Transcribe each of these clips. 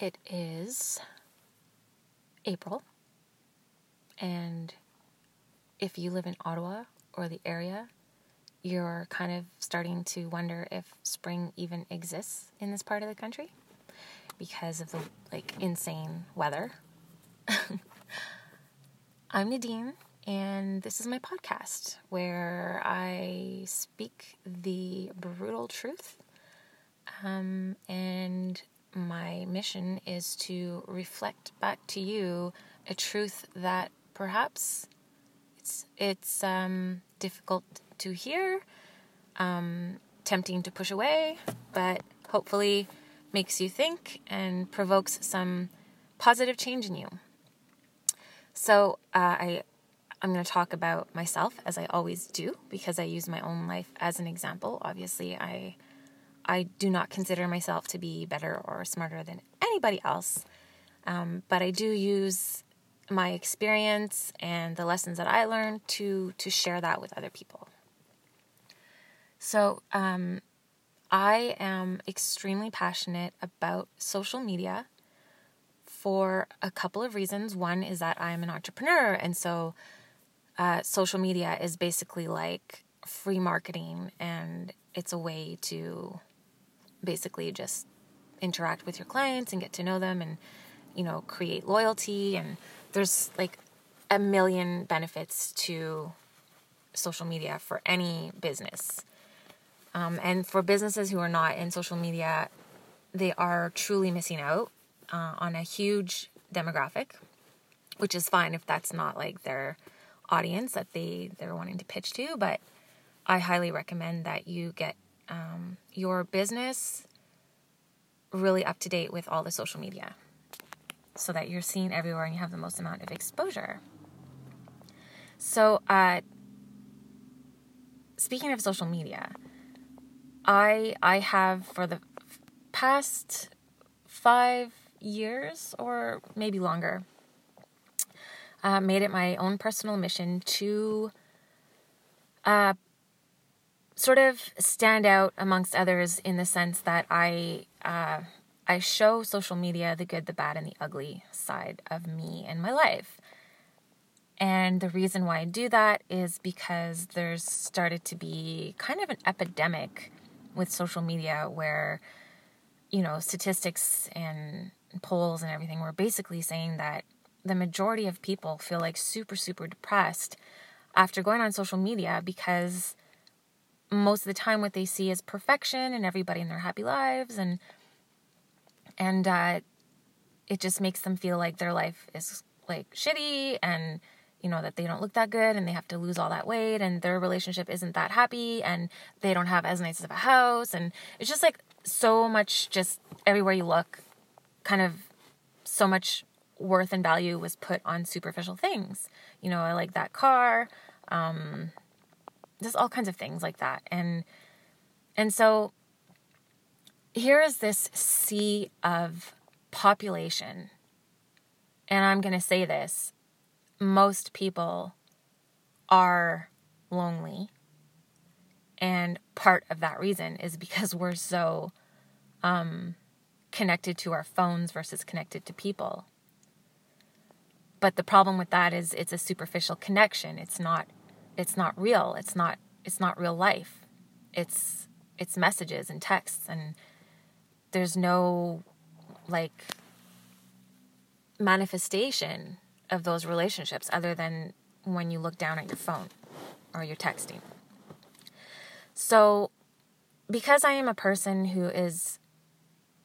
It is April, and if you live in Ottawa or the area, you're kind of starting to wonder if spring even exists in this part of the country because of the like insane weather. I'm Nadine, and this is my podcast where I speak the brutal truth. Um, and my mission is to reflect back to you a truth that perhaps it's it's um, difficult to hear, um, tempting to push away, but hopefully makes you think and provokes some positive change in you. So uh, I I'm going to talk about myself as I always do because I use my own life as an example. Obviously, I I do not consider myself to be better or smarter than anybody else, um, but I do use my experience and the lessons that I learned to to share that with other people. So um, I am extremely passionate about social media for a couple of reasons. One is that I'm an entrepreneur, and so uh, social media is basically like free marketing, and it's a way to basically just interact with your clients and get to know them and you know create loyalty and there's like a million benefits to social media for any business um, and for businesses who are not in social media, they are truly missing out uh, on a huge demographic, which is fine if that's not like their audience that they they're wanting to pitch to. But I highly recommend that you get um, your business really up to date with all the social media, so that you're seen everywhere and you have the most amount of exposure. So, uh, speaking of social media I I have for the past five years or maybe longer uh, made it my own personal mission to uh, sort of stand out amongst others in the sense that I uh, I show social media the good, the bad, and the ugly side of me and my life. And the reason why I do that is because there's started to be kind of an epidemic with social media where you know statistics and polls and everything were basically saying that the majority of people feel like super super depressed after going on social media because most of the time what they see is perfection and everybody in their happy lives and and uh, it just makes them feel like their life is like shitty and you know that they don't look that good and they have to lose all that weight and their relationship isn't that happy and they don't have as nice of a house. And it's just like so much just everywhere you look kind of so much worth and value was put on superficial things. You know i like that car um just all kinds of things like that and and so here is this sea of population and i'm going to say this most people are lonely. And part of that reason is because we're so um, connected to our phones versus connected to people. But the problem with that is it's a superficial connection. It's not it's not real. It's not it's not real life. It's it's messages and texts and there's no like manifestation of those relationships other than when you look down at your phone or you're texting. So, because I am a person who is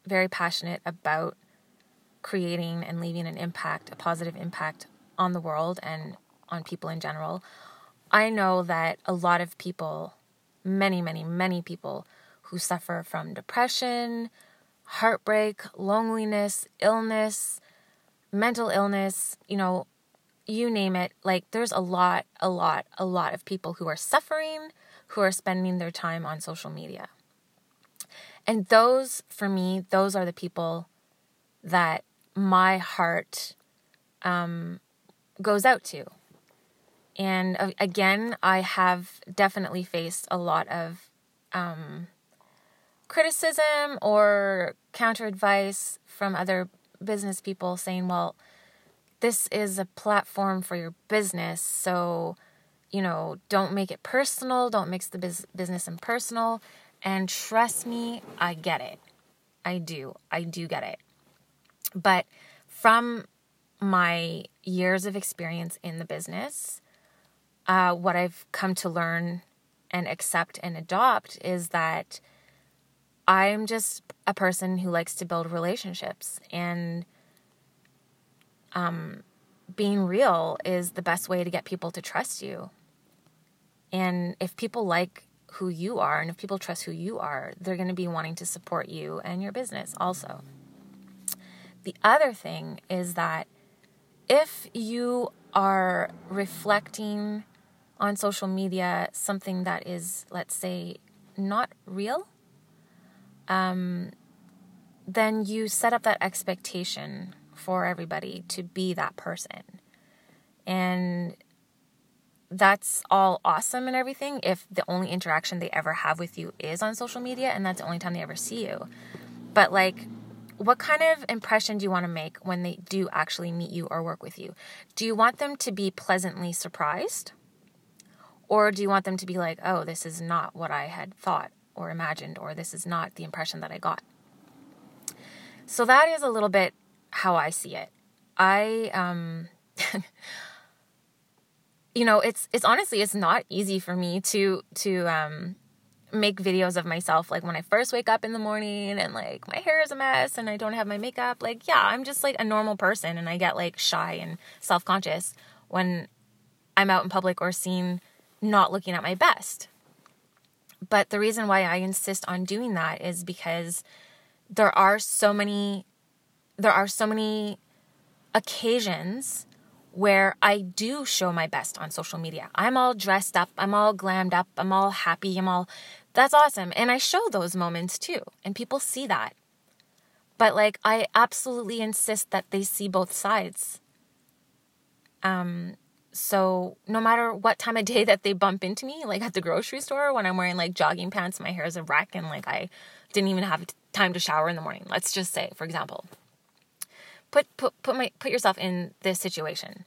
very passionate about creating and leaving an impact, a positive impact on the world and on people in general, I know that a lot of people, many, many, many people who suffer from depression, heartbreak, loneliness, illness, mental illness, you know, you name it. Like, there's a lot, a lot, a lot of people who are suffering, who are spending their time on social media. And those, for me, those are the people that my heart um, goes out to. And uh, again, I have definitely faced a lot of um, criticism or counter advice from other business people saying, well, this is a platform for your business. So, you know, don't make it personal. Don't mix the biz- business and personal. And trust me, I get it. I do. I do get it. But from my years of experience in the business, uh, what I've come to learn and accept and adopt is that I'm just a person who likes to build relationships and um, being real is the best way to get people to trust you. And if people like who you are and if people trust who you are, they're going to be wanting to support you and your business also. The other thing is that if you are reflecting on social media something that is, let's say, not real, um, then you set up that expectation for everybody to be that person. And that's all awesome and everything if the only interaction they ever have with you is on social media and that's the only time they ever see you. But like, what kind of impression do you want to make when they do actually meet you or work with you? Do you want them to be pleasantly surprised? Or do you want them to be like, oh, this is not what I had thought or imagined, or this is not the impression that I got? So that is a little bit how I see it. I, um, you know, it's it's honestly it's not easy for me to to um make videos of myself like when I first wake up in the morning and like my hair is a mess and I don't have my makeup. Like, yeah, I'm just like a normal person and I get like shy and self-conscious when I'm out in public or seen not looking at my best. But the reason why I insist on doing that is because there are so many there are so many occasions where I do show my best on social media. I'm all dressed up, I'm all glammed up, I'm all happy, I'm all that's awesome. And I show those moments too, and people see that. But like I absolutely insist that they see both sides. Um so no matter what time of day that they bump into me, like at the grocery store when I'm wearing like jogging pants, my hair is a wreck and like I didn't even have time to shower in the morning. Let's just say, for example. Put put put my put yourself in this situation.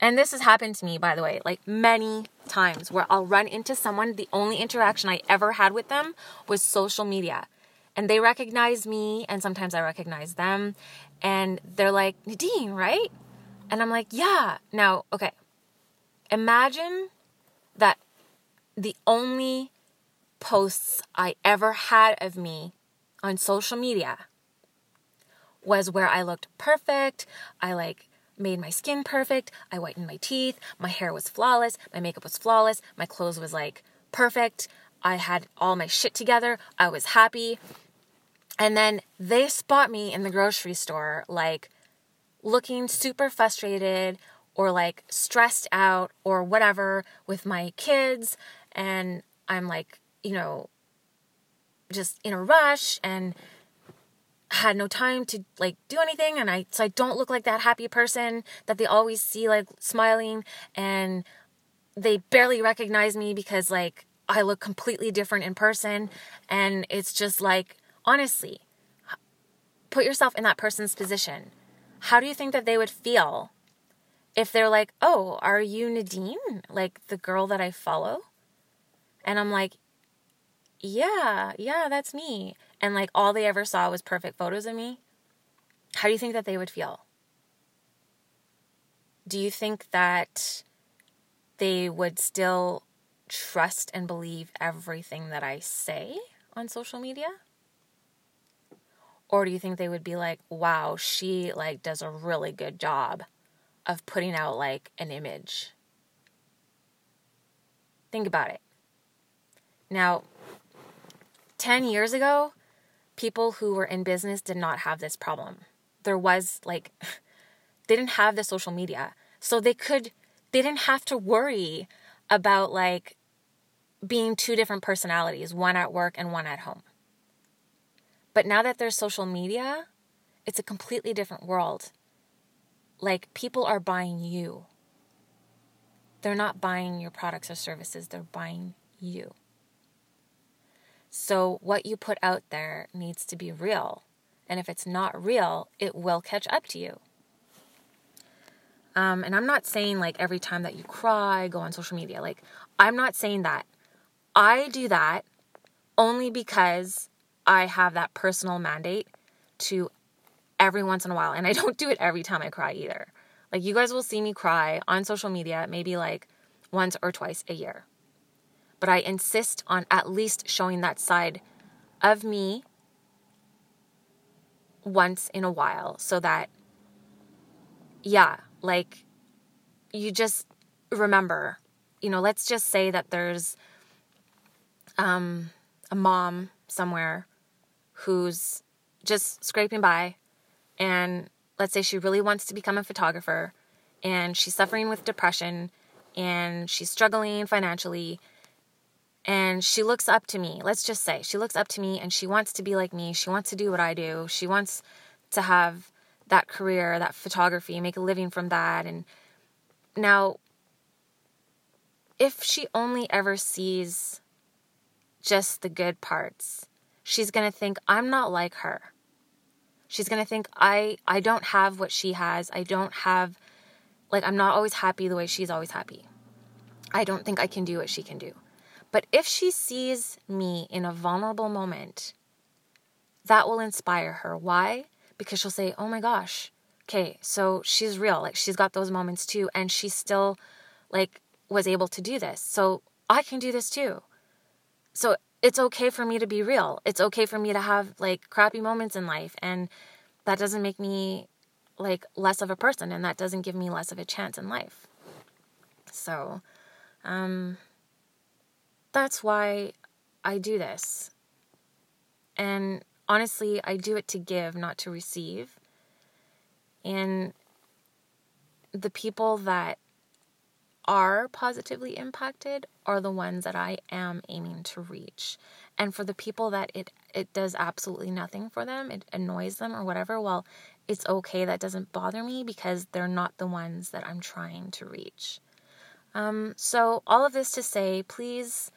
And this has happened to me, by the way, like many times where I'll run into someone. The only interaction I ever had with them was social media. And they recognize me, and sometimes I recognize them. And they're like, Nadine, right? And I'm like, yeah. Now, okay. Imagine that the only posts I ever had of me on social media was where I looked perfect. I like made my skin perfect. I whitened my teeth. My hair was flawless. My makeup was flawless. My clothes was like perfect. I had all my shit together. I was happy. And then they spot me in the grocery store, like looking super frustrated or like stressed out or whatever with my kids. And I'm like, you know, just in a rush and had no time to like do anything and I so I don't look like that happy person that they always see like smiling and they barely recognize me because like I look completely different in person and it's just like honestly put yourself in that person's position. How do you think that they would feel if they're like, "Oh, are you Nadine? Like the girl that I follow?" And I'm like, "Yeah, yeah, that's me." and like all they ever saw was perfect photos of me, how do you think that they would feel? Do you think that they would still trust and believe everything that I say on social media? Or do you think they would be like, "Wow, she like does a really good job of putting out like an image." Think about it. Now, 10 years ago, people who were in business did not have this problem. There was like, they didn't have the social media. So they could, they didn't have to worry about like being two different personalities, one at work and one at home. But now that there's social media, it's a completely different world. Like people are buying you. They're not buying your products or services, they're buying you. So, what you put out there needs to be real. And if it's not real, it will catch up to you. Um, and I'm not saying like every time that you cry, go on social media. Like, I'm not saying that. I do that only because I have that personal mandate to every once in a while. And I don't do it every time I cry either. Like, you guys will see me cry on social media maybe like once or twice a year. But I insist on at least showing that side of me once in a while so that, yeah, like you just remember, you know, let's just say that there's um, a mom somewhere who's just scraping by and let's say she really wants to become a photographer and she's suffering with depression and she's struggling financially and she looks up to me. Let's just say she looks up to me and she wants to be like me. She wants to do what I do. She wants to have that career, that photography, make a living from that. And now, if she only ever sees just the good parts, she's going to think, I'm not like her. She's going to think, I, I don't have what she has. I don't have, like, I'm not always happy the way she's always happy. I don't think I can do what she can do. But if she sees me in a vulnerable moment, that will inspire her. Why? Because she'll say, oh my gosh, okay, so she's real. Like she's got those moments too. And she still, like, was able to do this. So I can do this too. So it's okay for me to be real. It's okay for me to have like crappy moments in life. And that doesn't make me like less of a person and that doesn't give me less of a chance in life. So, um, that's why I do this. And honestly, I do it to give, not to receive. And the people that are positively impacted are the ones that I am aiming to reach. And for the people that it it does absolutely nothing for them, it annoys them or whatever, well, it's okay. That doesn't bother me because they're not the ones that I'm trying to reach. Um, so all of this to say, please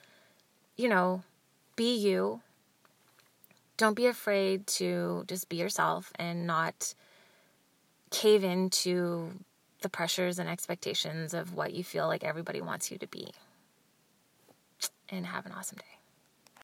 you know, be you. Don't be afraid to just be yourself and not cave into the pressures and expectations of what you feel like everybody wants you to be. And have an awesome day.